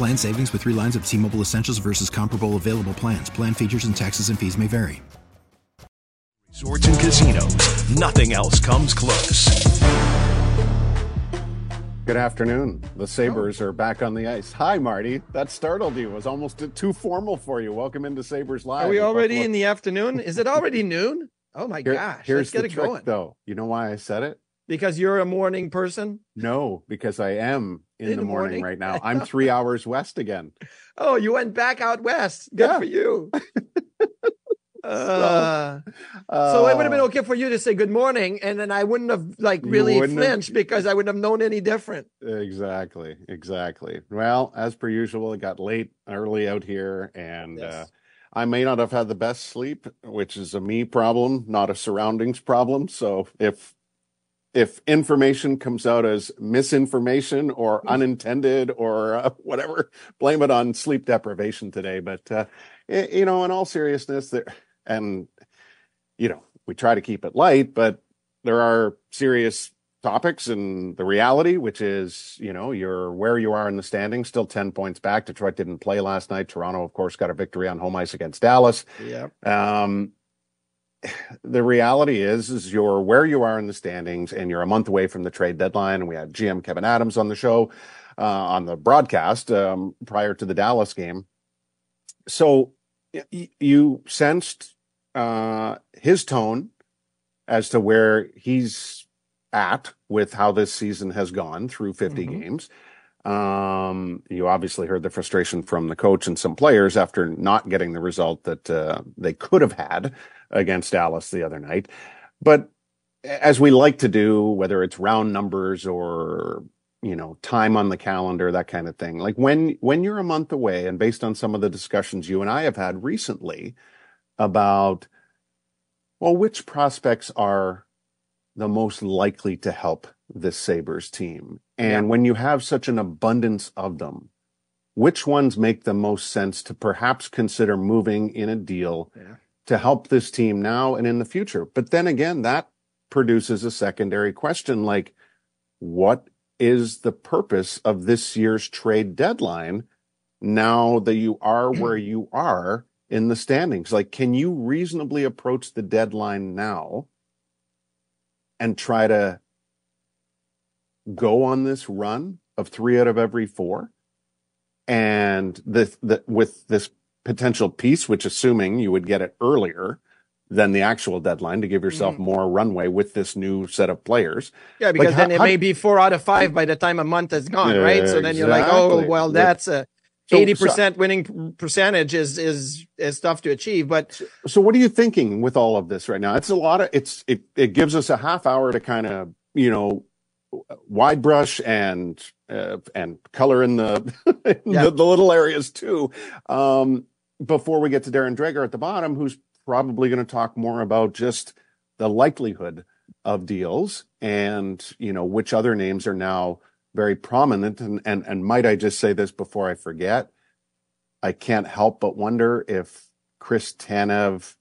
Plan savings with three lines of T Mobile Essentials versus comparable available plans. Plan features and taxes and fees may vary. Resorts and casinos. Nothing else comes close. Good afternoon. The Sabres are back on the ice. Hi, Marty. That startled you. It was almost too formal for you. Welcome into Sabres Live. Are we already in the afternoon? Is it already noon? Oh my Here- gosh. Here's Let's get the it trick, going. though. You know why I said it? Because you're a morning person? No, because I am in, In the morning, morning? right now. I'm three hours west again. Oh, you went back out west. Good Yeah. for you. Uh, so it would have been Uh, okay for you to say good morning, and then I wouldn't have like really wouldn't have- flinched because I wouldn't have known any different. Exactly, exactly. Well, as per usual, it got late early out here, and Yes. uh, I may not have had the best sleep, which is a me problem, not a surroundings problem. So if if information comes out as misinformation or unintended or uh, whatever, blame it on sleep deprivation today. But uh, you know, in all seriousness, there and you know, we try to keep it light, but there are serious topics and the reality, which is, you know, you're where you are in the standings, still 10 points back. Detroit didn't play last night. Toronto, of course, got a victory on home ice against Dallas. Yeah. Um, the reality is, is you're where you are in the standings and you're a month away from the trade deadline. And we had GM Kevyn Adams on the show, uh, on the broadcast, um, prior to the Dallas game. So y- you sensed, uh, his tone as to where he's at with how this season has gone through 50 Mhm. games. Um, you obviously heard the frustration from the coach and some players after not getting the result that uh, they could have had against Dallas the other night. But as we like to do, whether it's round numbers or you know time on the calendar, that kind of thing, like when when you're a month away, and based on some of the discussions you and I have had recently about, well, which prospects are the most likely to help this Sabres team. And when you have such an abundance of them, which ones make the most sense to perhaps consider moving in a deal Yeah. To help this team now and in the future? But then again, that produces a secondary question like, what is the purpose of this year's trade deadline now that you are where you are in the standings? Like, can you reasonably approach the deadline now and try to go on this run of three out of every four? And the, the, with this potential piece, which assuming you would get it earlier than the actual deadline to give yourself Mm-hmm. more runway with this new set of players. Yeah, because how- then it how- may be four out of five by the time a month is gone, right? So then you're like, oh, well, that's a So- eighty percent winning percentage is is is tough to achieve. But So what are you thinking with all of this right now? It's a lot of it's it it gives us a half hour to kind of, you know, wide brush and uh, and color in the, in Yeah. the the little areas too. Um before we get to Darren Dreger at the bottom who's probably going to talk more about just the likelihood of deals and, you know, which other names are now very prominent. And and and might I just say this before I forget? I can't help but wonder if Chris Tanev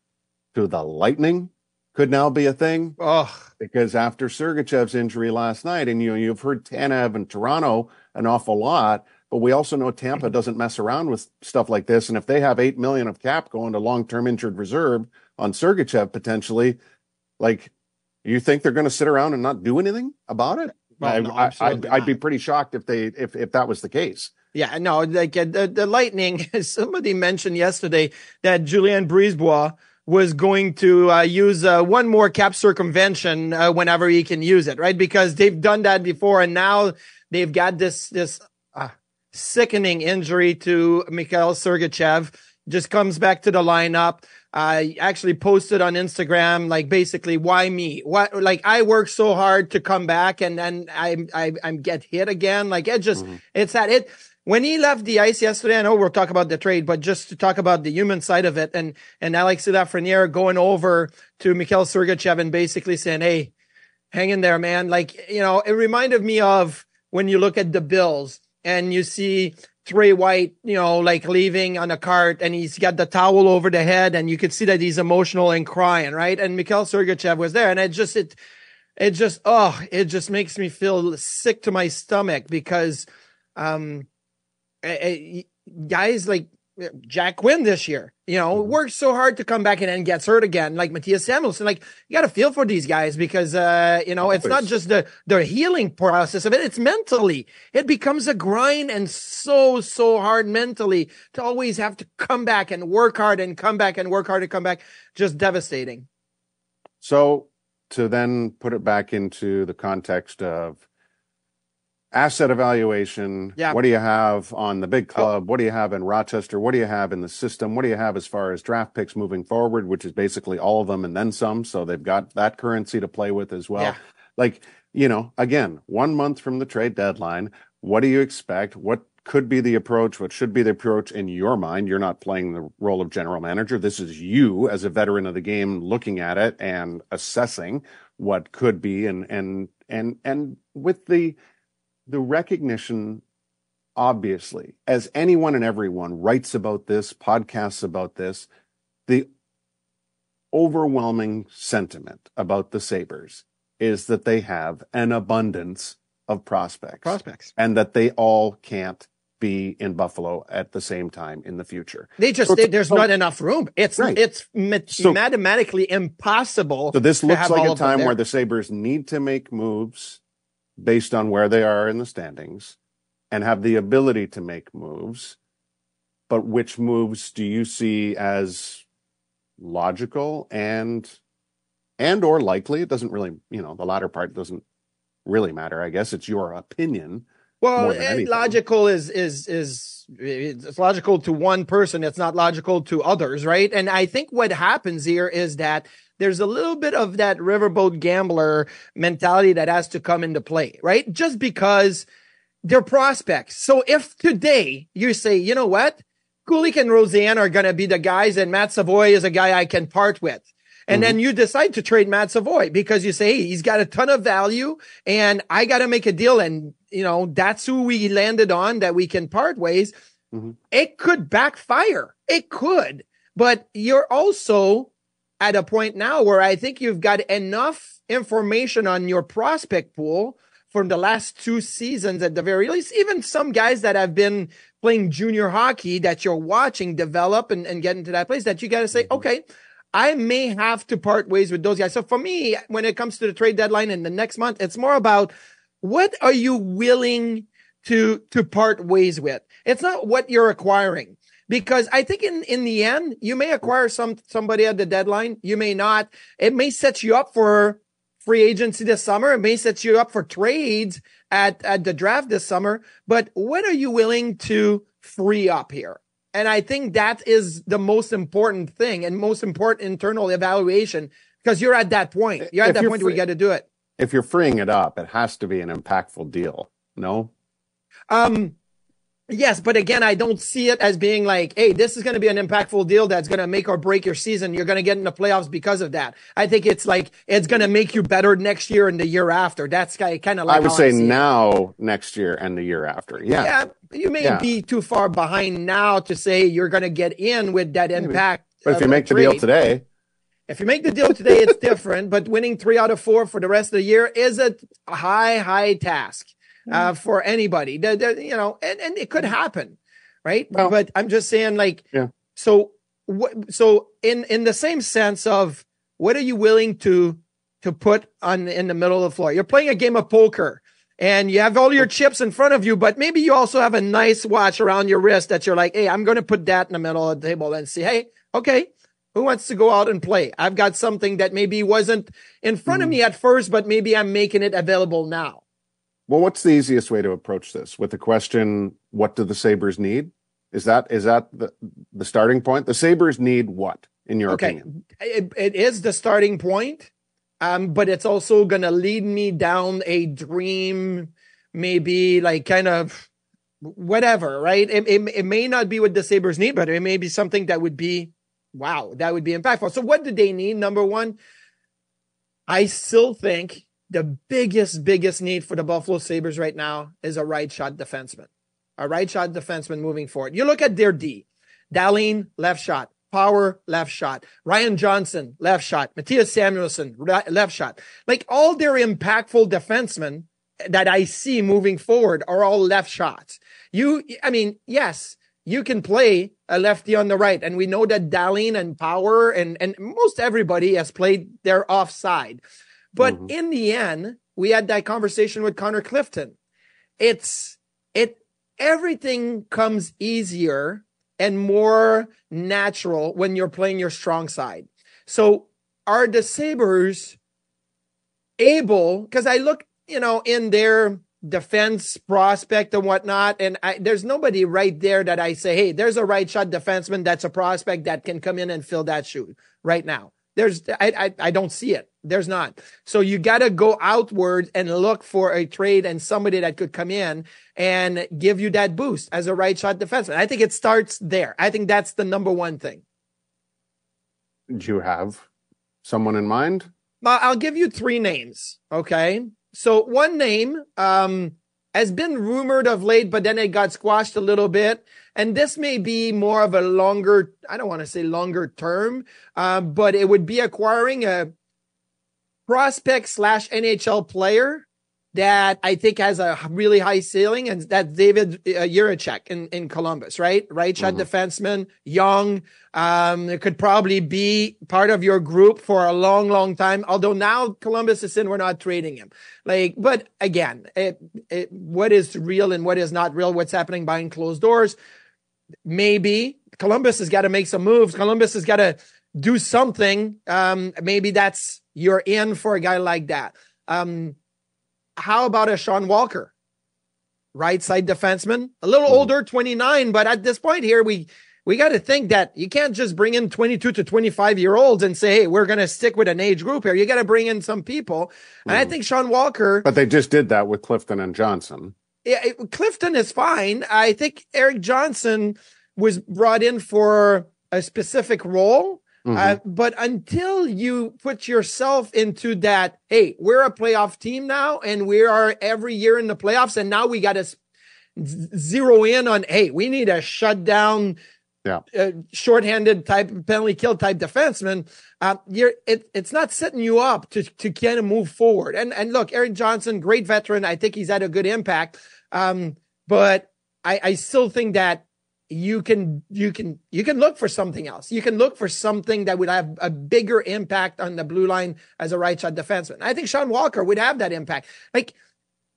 to the Lightning could now be a thing. Oh, because after Sergachev's injury last night, and you know you've heard Tanev and Toronto an awful lot, but we also know Tampa doesn't mess around with stuff like this. And if they have eight million of cap going to long term injured reserve on Sergachev potentially, like you think they're going to sit around and not do anything about it? Well, I, no, I'd be pretty shocked if they if if that was the case. Yeah, no, like uh, the, the Lightning, somebody mentioned yesterday that Julien BriseBois was going to uh, use uh, one more cap circumvention uh, whenever he can use it, right? Because they've done that before, and now they've got this this sickening injury to Mikhail Sergachev. Just comes back to the lineup. I actually posted on Instagram, like basically, why me? What, like I work so hard to come back and then I, I, I get hit again. Like it just, mm-hmm. it's that it, when he left the ice yesterday, I know we'll talk about the trade, but just to talk about the human side of it and, and Alex Lafreniere going over to Mikhail Sergachev and basically saying, Hey, hang in there, man. Like, you know, it reminded me of when you look at the Bills and you see Tre White, you know, like leaving on a cart and he's got the towel over the head and you could see that he's emotional and crying, right? And Mikhail Sergachev was there and it just, it, it just, oh, it just makes me feel sick to my stomach because, um, guys like Jack Quinn this year, you know, mm-hmm. works so hard to come back and then gets hurt again, like Mattias Samuelsson. Like you got to feel for these guys because, uh, you know, it's not just the, the healing process of it. It's mentally, it becomes a grind and so, so hard mentally to always have to come back and work hard and come back and work hard to come back. Just devastating. So to then put it back into the context of asset evaluation. Yeah. What do you have on the big oh. club? What do you have in Rochester? What do you have in the system? What do you have as far as draft picks moving forward, which is basically all of them and then some. So they've got that currency to play with as well. Yeah. Like, you know, again, one month from the trade deadline, what do you expect? What could be the approach? What should be the approach in your mind? You're not playing the role of general manager. This is you as a veteran of the game looking at it and assessing what could be and, and, and, and with the, the recognition, obviously, as anyone and everyone writes about this, podcasts about this, the overwhelming sentiment about the Sabres is that they have an abundance of prospects. Prospects. And that they all can't be in Buffalo at the same time in the future. They just so, they, there's so, not enough room. It's right. it's so, mathematically impossible. So this looks like a time where the Sabres need to make moves based on where they are in the standings and have the ability to make moves. But which moves do you see as logical and and or likely? It doesn't really, you know, the latter part doesn't really matter. I guess it's your opinion. Well, eh, logical is is is it's logical to one person. It's not logical to others, right? And I think what happens here is that there's a little bit of that riverboat gambler mentality that has to come into play, right? Just because they're prospects. So if today you say, you know what? Kulich and Rosen are going to be the guys and Matt Savoy is a guy I can part with. And mm-hmm. then you decide to trade Matt Savoy because you say, hey, he's got a ton of value and I got to make a deal. And, you know, that's who we landed on that we can part ways. Mm-hmm. It could backfire. It could, but you're also at a point now where I think you've got enough information on your prospect pool from the last two seasons at the very least, even some guys that have been playing junior hockey that you're watching develop and, and get into that place that you got to say, mm-hmm. okay, I may have to part ways with those guys. So for me, when it comes to the trade deadline in the next month, it's more about what are you willing to, to part ways with? It's not what you're acquiring because I think in, in the end, you may acquire some, somebody at the deadline. You may not. It may set you up for free agency this summer. It may set you up for trades at, at the draft this summer. But what are you willing to free up here? And I think that is the most important thing and most important internal evaluation because you're at that point. You're at if that point free- where you got to do it. If you're freeing it up, it has to be an impactful deal. No? Um, Yes, but again, I don't see it as being like, hey, this is going to be an impactful deal that's going to make or break your season. You're going to get in the playoffs because of that. I think it's like it's going to make you better next year and the year after. That's kind of like I would say I now, it. next year and the year after. Yeah, yeah, you may yeah. be too far behind now to say you're going to get in with that impact. But if you make the deal today, if you make the deal today, it's different. But winning three out of four for the rest of the year is a high, high task uh, hmm. for anybody. The, the, you know, and, and it could hmm. happen, right? Well, but I'm just saying, like, yeah. so what? So in in the same sense of what are you willing to to put on in the middle of the floor? You're playing a game of poker, and you have all your chips in front of you, but maybe you also have a nice watch around your wrist that you're like, Hey, I'm going to put that in the middle of the table and see, Hey, okay, who wants to go out and play? I've got something that maybe wasn't in front of hmm. me at first, but maybe I'm making it available now. Well, what's the easiest way to approach this with the question, what do the Sabres need? Is that, is that the, the starting point? The Sabres need what in your okay. opinion? It, it is the starting point. Um, but it's also going to lead me down a dream, maybe like kind of whatever, right? It, it, it may not be what the Sabres need, but it may be something that would be, wow, that would be impactful. So what do they need? Number one, I still think the biggest, biggest need for the Buffalo Sabres right now is a right shot defenseman, a right shot defenseman moving forward. You look at their D, Dahlin, left shot, Power, left shot. Ryan Johnson, left shot. Mattias Samuelsson, left shot. Like all their impactful defensemen that I see moving forward are all left shots. You, I mean, yes, you can play a lefty on the right. And we know that Dahlin and Power and, and most everybody has played their offside. But mm-hmm. in the end, we had that conversation with Connor Clifton. It's, it, everything comes easier and more natural when you're playing your strong side. So are the Sabres able, because I look, you know, in their defense prospect and whatnot, and I, there's nobody right there that I say, hey, there's a right shot defenseman that's a prospect that can come in and fill that shoe right now. There's, I, I, I don't see it. There's not. So you got to go outward and look for a trade and somebody that could come in and give you that boost as a right shot defenseman. I think it starts there. I think that's the number one thing. Do you have someone in mind? I'll give you three names. Okay. So one name, um, has been rumored of late, but then it got squashed a little bit. And this may be more of a longer, I don't want to say longer term, uh, but it would be acquiring a prospect slash NHL player that I think has a really high ceiling, and that's David uh, in, in Columbus, right? Right shot mm-hmm. defenseman, young. Um, it could probably be part of your group for a long, long time. Although now Columbus is in, we're not trading him. Like, but again, it, it, what is real and what is not real, what's happening behind closed doors. Maybe Columbus has got to make some moves. Columbus has got to do something. Um, maybe that's you're in for a guy like that. Um, how about a Sean Walker? Right side defenseman, a little mm older, 29, but at this point here, we we got to think that you can't just bring in 22 to 25 year olds and say, Hey, we're going to stick with an age group here. You got to bring in some people. mm And I hmm. think Sean Walker. But they just did that with Clifton and Johnson. Yeah. It, Clifton is fine. I think Erik Johnson was brought in for a specific role. Mm-hmm. Uh, but until you put yourself into that, hey, we're a playoff team now and we are every year in the playoffs. And now we got to zero in on, hey, we need a shut down, yeah. Uh, shorthanded type penalty kill type defenseman. Uh, you're, it, it's not setting you up to, to kind of move forward. And, and look, Erik Johnson, great veteran. I think he's had a good impact. Um, but I, I still think that you can you can you can look for something else. You can look for something that would have a bigger impact on the blue line as a right shot defenseman. I think Sean Walker would have that impact. Like,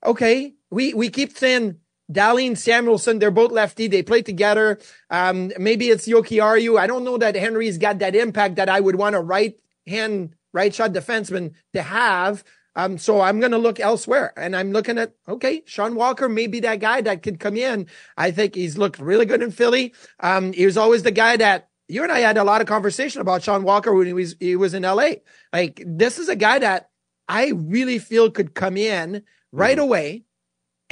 okay, we we keep saying Dahlin Samuelsson, they're both lefty. They play together. Um, maybe it's Yoki Jokiharju. I don't know that Henri's got that impact that I would want a right hand right shot defenseman to have. Um, so I'm going to look elsewhere and I'm looking at, okay, Sean Walker may be that guy that could come in. I think he's looked really good in Philly. Um, he was always the guy that you and I had a lot of conversation about Sean Walker when he was, he was in LA. Like this is a guy that I really feel could come in right mm-hmm. away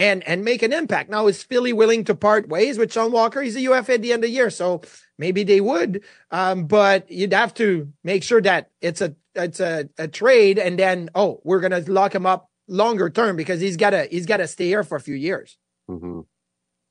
and, and make an impact. Now is Philly willing to part ways with Sean Walker? He's a UFA at the end of the year. So maybe they would. Um, but you'd have to make sure that it's a it's a, a trade and then oh we're gonna lock him up longer term because he's gotta he's gotta stay here for a few years mm-hmm.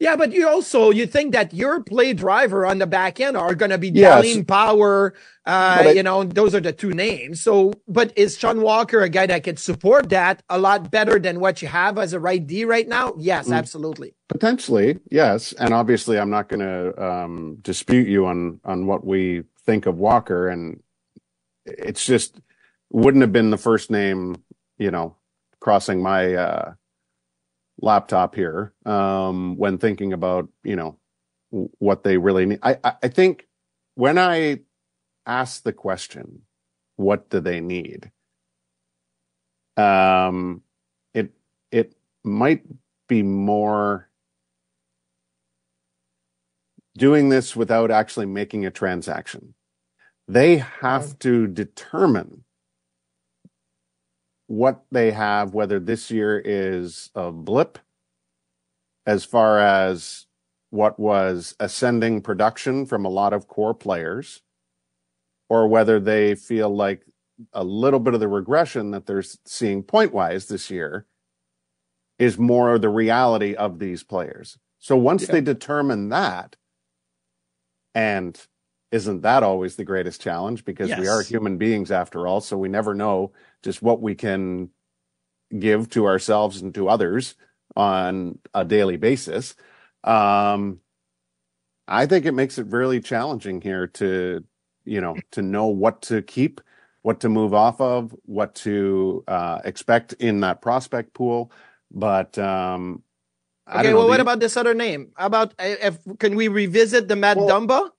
Yeah, but you also you think that your play driver on the back end are going to be Yes. Dahlin Power, uh, I- you know, those are the two names. So, but is Sean Walker a guy that could support that a lot better than what you have as a right D right now? Yes, Mm. absolutely. Potentially, yes, and obviously, I'm not going to um, dispute you on on what we think of Walker, and it's just wouldn't have been the first name, you know, crossing my uh, laptop here um, when thinking about you know what they really need. I I, I think when I ask the question, what do they need? Um, it it might be more doing this without actually making a transaction. They have to determine what they have, whether this year is a blip as far as what was ascending production from a lot of core players, or whether they feel like a little bit of the regression that they're seeing point wise this year is more the reality of these players. So once Yeah. they determine that, and isn't that always the greatest challenge because we are human beings after all, so we never know just what we can give to ourselves and to others on a daily basis. Um, I think it makes it really challenging here to, you know, to know what to keep, what to move off of, what to uh, expect in that prospect pool. But um, I Okay, don't know, well, what the- about this other name? How About uh, if can we revisit the Matt Well- Dumba?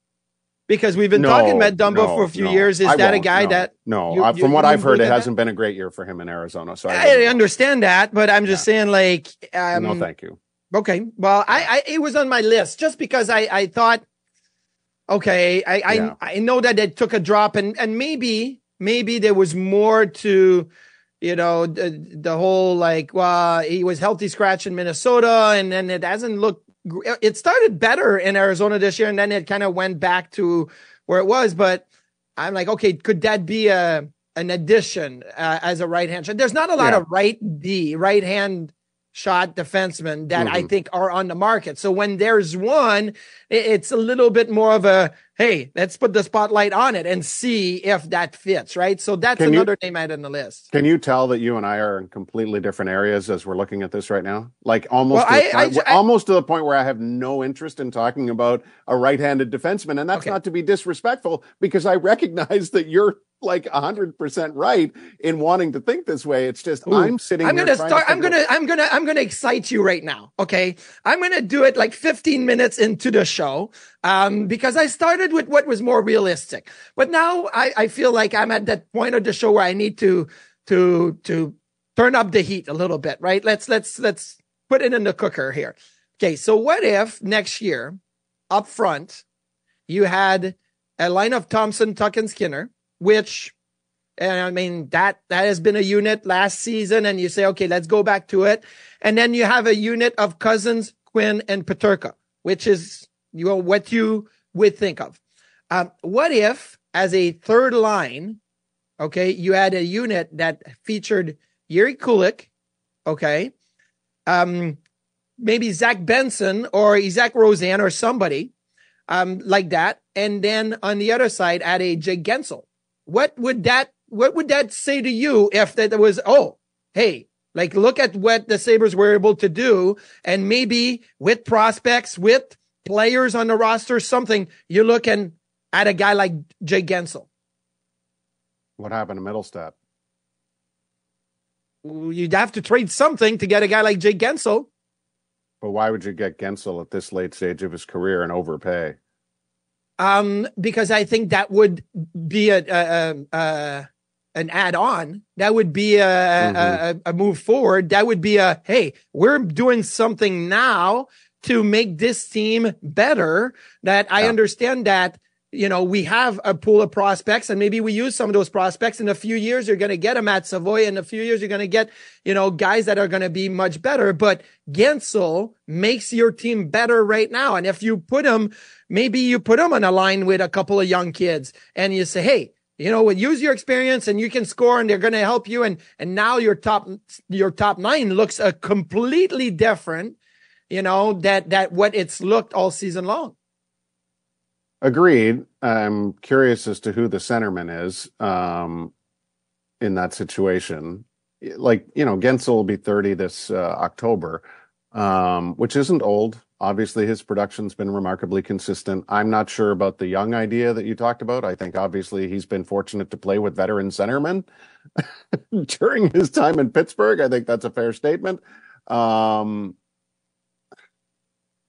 Because we've been No, talking about Dumba no, for a few no. years. Is I that a guy that No, you- from what I've heard, it hasn't been a great year for him in Arizona. So I, I understand that, but I'm just saying, like, um, no, thank you. Okay. Well, I, I it was on my list just because I I thought, okay, I I, Yeah. I know that it took a drop and and maybe maybe there was more to, you know, the the whole like, well, he was healthy scratch in Minnesota and then it hasn't looked. It started better in Arizona this year and then it kind of went back to where it was. But I'm like, okay, could that be a an addition uh, as a right hand shot? There's not a lot Yeah. of right D, right hand shot defensemen that I Mhm. think are on the market. So when there's one, i- it's a little bit more of a hey, let's put the spotlight on it and see if that fits, right? So that's Can you- another name I had on the list. Can you tell that you and I are in completely different areas as we're looking at this right now? Like almost, Well, to, the I- I point, I- almost to the point where I have no interest in talking about a right-handed defenseman, and that's Okay. not to be disrespectful because I recognize that you're like hundred percent right in wanting to think this way. It's just Ooh. I'm sitting. I'm gonna start. I'm gonna. I'm gonna. I'm gonna excite you right now. Okay. I'm gonna do it like 15 minutes into the show, um, because I started with what was more realistic, but now I, I feel like I'm at that point of the show where I need to to to turn up the heat a little bit. Right. Let's let's let's put it in the cooker here. Okay. So what if next year, up front, you had a line of Thompson, Tuch, and Skinner, which, and I mean, that, that has been a unit last season. And you say, okay, let's go back to it. And then you have a unit of Cozens, Quinn, and Peterka, which is, you know, what you would think of. Um, what if, as a third line, okay, you had a unit that featured Jiri Kulich, okay, um, maybe Zach Benson or Isak Rosen or somebody um, like that, and then on the other side add a Jake Guentzel. What would that What would that say to you if that was oh hey like look at what the Sabres were able to do, and maybe with prospects with players on the roster, something you're looking at a guy like Jake Guentzel. What happened to Mittelstadt? You'd have to trade something to get a guy like Jake Guentzel. But why would you get Guentzel at this late stage of his career and overpay? Um, because I think that would be a, a, a an add-on. That would be a, mm-hmm. a, a move forward. That would be a hey, we're doing something now to make this team better. That I understand that you know, we have a pool of prospects and maybe we use some of those prospects. In a few years, you're going to get a Matt Savoy. In a few years, you're going to get, you know, guys that are going to be much better. But Guentzel makes your team better right now. And if you put him, maybe you put him on a line with a couple of young kids and you say, Hey, you know, use your experience and you can score and they're going to help you. And, and now your top, your top nine looks a completely different, you know, that, that what it's looked all season long. Agreed. I'm curious as to who the centerman is um, in that situation. Like, you know, Guentzel will be 30 this uh, October, um, which isn't old. Obviously, his production's been remarkably consistent. I'm not sure about the young idea that you talked about. I think obviously he's been fortunate to play with veteran centermen during his time in Pittsburgh. I think that's a fair statement. Um,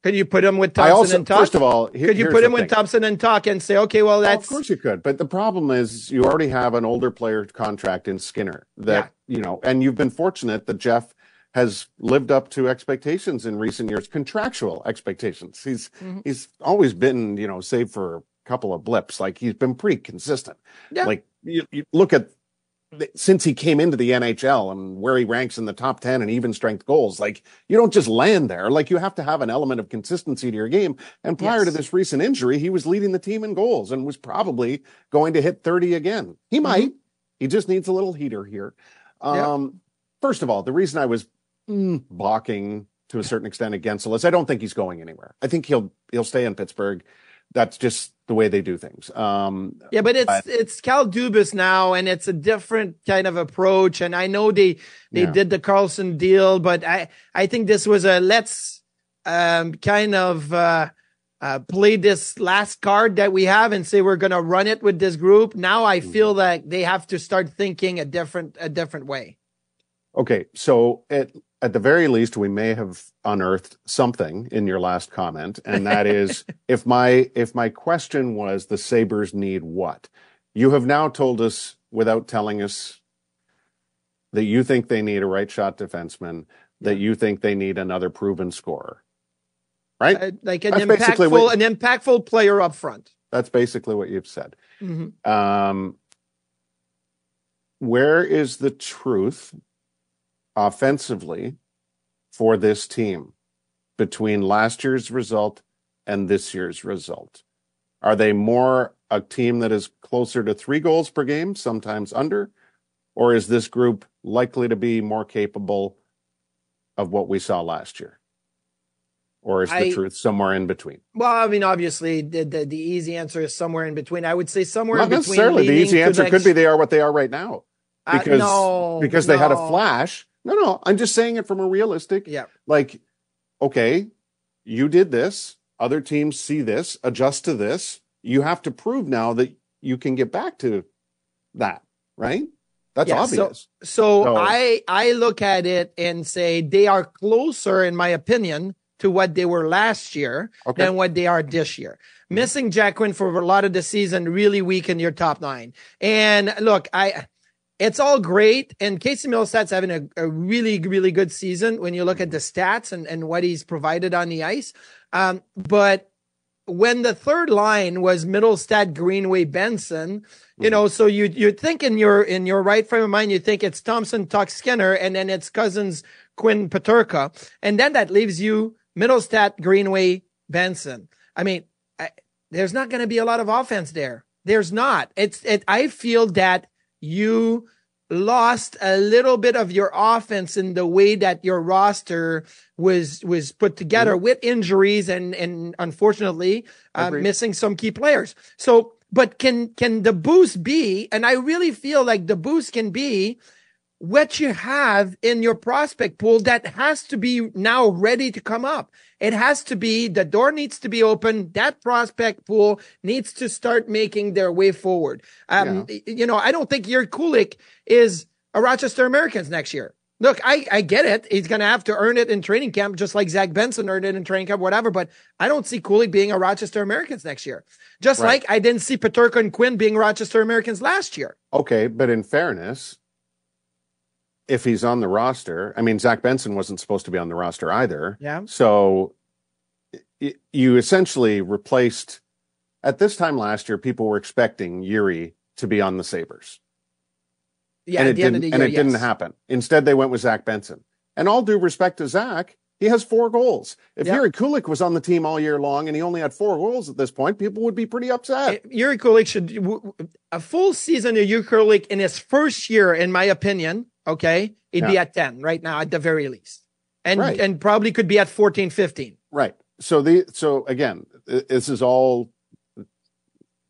could you put him with Thompson also, and Tuch? First of all, here, could you put him with Thompson and Tuch and say, okay, well, that's. of course you could. But the problem is you already have an older player contract in Skinner that, yeah. you know, and you've been fortunate that Jeff has lived up to expectations in recent years, contractual expectations. He's, mm-hmm. he's always been, you know, save for a couple of blips, like he's been pretty consistent. Yeah. Like you, you look at since he came into the NHL and where he ranks in the top 10 and even strength goals, like you don't just land there. Like you have to have an element of consistency to your game. And prior yes. to this recent injury, he was leading the team in goals and was probably going to hit 30 again. He mm-hmm. might. He just needs a little heater here. Um, First of all, the reason I was mm, balking to a certain extent against is I don't think he's going anywhere. I think he'll he'll stay in Pittsburgh that's just the way they do things. Um, yeah, but it's but, it's Kyle Dubas now, and it's a different kind of approach. And I know they they yeah. did the Karlsson deal, but I I think this was a let's um, kind of uh, uh, play this last card that we have and say we're going to run it with this group. Now I mm-hmm. feel that they have to start thinking a different a different way. Okay, so it at the very least, we may have unearthed something in your last comment, and that is if my if my question was the Sabres need what, you have now told us without telling us that you think they need a right shot defenseman, that you think they need another proven scorer, right? Uh, like an that's impactful what, an impactful player up front. That's basically what you've said. Mm-hmm. Um, where is the truth offensively for this team between last year's result and this year's result? Are they more a team that is closer to three goals per game, sometimes under? Or is this group likely to be more capable of what we saw last year? Or is the I, truth somewhere in between? Well, I mean, obviously, the, the, the easy answer is somewhere in between. I would say somewhere Not in between. necessarily. The easy answer could be they are what they are right now. Uh, because, uh, no, because no. they had a flash no, no, I'm just saying it from a realistic. Yeah. Like, okay, you did this. Other teams see this, adjust to this. You have to prove now that you can get back to that, right? That's yeah, obvious. So, so, I I look at it and say they are closer, in my opinion, to what they were last year okay. than what they are this year. Mm-hmm. Missing Jack Quinn for a lot of the season really weakened your top nine. And look, I it's all great. And Casey Mittelstadt's having a, a, really, really good season when you look at the stats and, and what he's provided on the ice. Um, but when the third line was Mittelstadt, Greenway, Benson, you know, so you you think in your in your right frame of mind, you think it's Thompson, Tuch, Skinner, and then it's Cozens, Quinn, Peterka, and then that leaves you Mittelstadt, Greenway, Benson. I mean, I, there's not going to be a lot of offense there. There's not. It's it. I feel that you lost a little bit of your offense in the way that your roster was was put together mm-hmm. with injuries and and unfortunately uh, missing some key players. So, but can can the boost be? And I really feel like the boost can be what you have in your prospect pool that has to be now ready to come up. It has to be, the door needs to be open. That prospect pool needs to start making their way forward. Um, yeah. you know, I don't think Jiri Kulich is a Rochester Americans next year. Look, I, I get it. He's going to have to earn it in training camp, just like Zach Benson earned it in training camp, whatever. But I don't see Kulich being a Rochester Americans next year. Just right. like I didn't see Peterka and Quinn being Rochester Americans last year. Okay. But in fairness, if he's on the roster. I mean, Zach Benson wasn't supposed to be on the roster either. Yeah. So you essentially replaced at this time last year, people were expecting Jiri to be on the Sabres. Yeah, and it, didn't, year, and it yes. didn't happen. Instead, they went with Zach Benson. And all due respect to Zach, he has four goals. If yep. Jiri Kulich was on the team all year long and he only had four goals at this point, people would be pretty upset. Eh, Jiri Kulich should a full season of Jiri Kulich in his first year, in my opinion, Okay. It'd yeah. be at 10 right now at the very least. And, right. and probably could be at 14, 15. Right. So the, so again, this is all,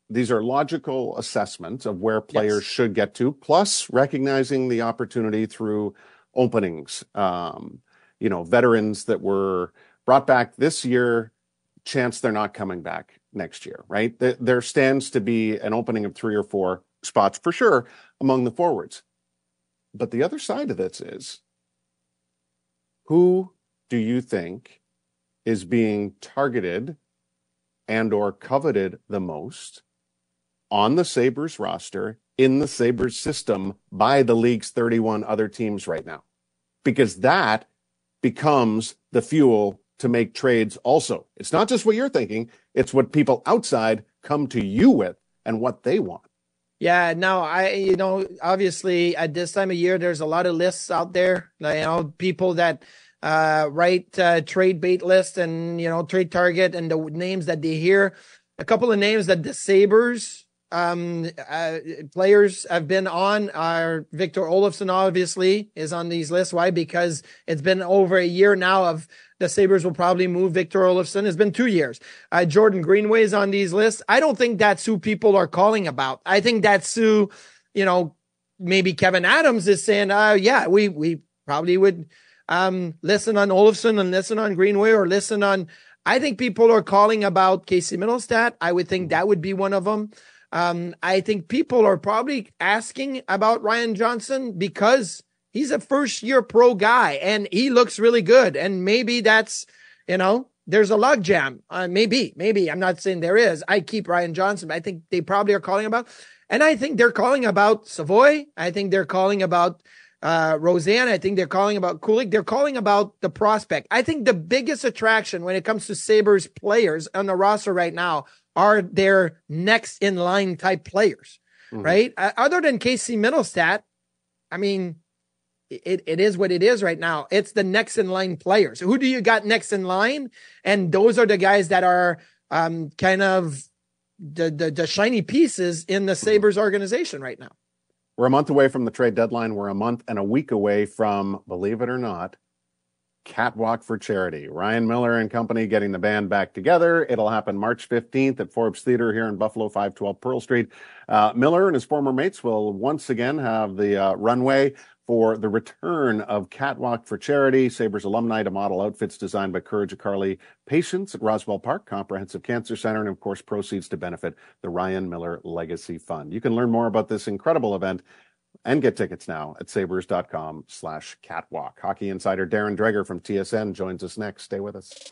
these are logical assessments of where players yes. should get to, plus recognizing the opportunity through openings. Um, you know, veterans that were brought back this year, chance they're not coming back next year, right? There stands to be an opening of three or four spots for sure among the forwards. But the other side of this is who do you think is being targeted and or coveted the most on the Sabres roster in the Sabres system by the league's 31 other teams right now? Because that becomes the fuel to make trades also. It's not just what you're thinking, it's what people outside come to you with and what they want. Yeah, no, I, you know, obviously at this time of year, there's a lot of lists out there. You know, people that uh, write uh, trade bait lists and, you know, trade target and the names that they hear. A couple of names that the Sabres um, uh, players have been on are Victor Olofsson, obviously, is on these lists. Why? Because it's been over a year now of the Sabres will probably move Victor Olofsson. It's been two years. Uh, Jordan Greenway is on these lists. I don't think that's who people are calling about. I think that's who, you know, maybe Kevyn Adams is saying, uh, yeah, we, we probably would, um, listen on Olofsson and listen on Greenway or listen on, I think people are calling about Casey Mittelstadt. I would think that would be one of them. Um, I think people are probably asking about Ryan Johnson because he's a first year pro guy and he looks really good. And maybe that's, you know, there's a logjam. Uh, maybe, maybe I'm not saying there is. I keep Ryan Johnson. I think they probably are calling about, and I think they're calling about Savoy. I think they're calling about uh, Rosen. I think they're calling about Kulich. They're calling about the prospect. I think the biggest attraction when it comes to Sabres players on the roster right now are their next in line type players, mm-hmm. right? Uh, other than Casey Mittelstadt, I mean, it, it is what it is right now. It's the next in line players. Who do you got next in line? And those are the guys that are um, kind of the, the, the shiny pieces in the Sabres organization right now. We're a month away from the trade deadline. We're a month and a week away from, believe it or not, Catwalk for Charity. Ryan Miller and company getting the band back together. It'll happen March 15th at Forbes Theater here in Buffalo, 512 Pearl Street. Uh, Miller and his former mates will once again have the uh, runway for the return of Catwalk for Charity, Sabres alumni to model outfits designed by Courage Carly patients at Roswell Park Comprehensive Cancer Center, and of course, proceeds to benefit the Ryan Miller Legacy Fund. You can learn more about this incredible event and get tickets now at sabres.com slash catwalk. Hockey insider Darren Dreger from TSN joins us next. Stay with us.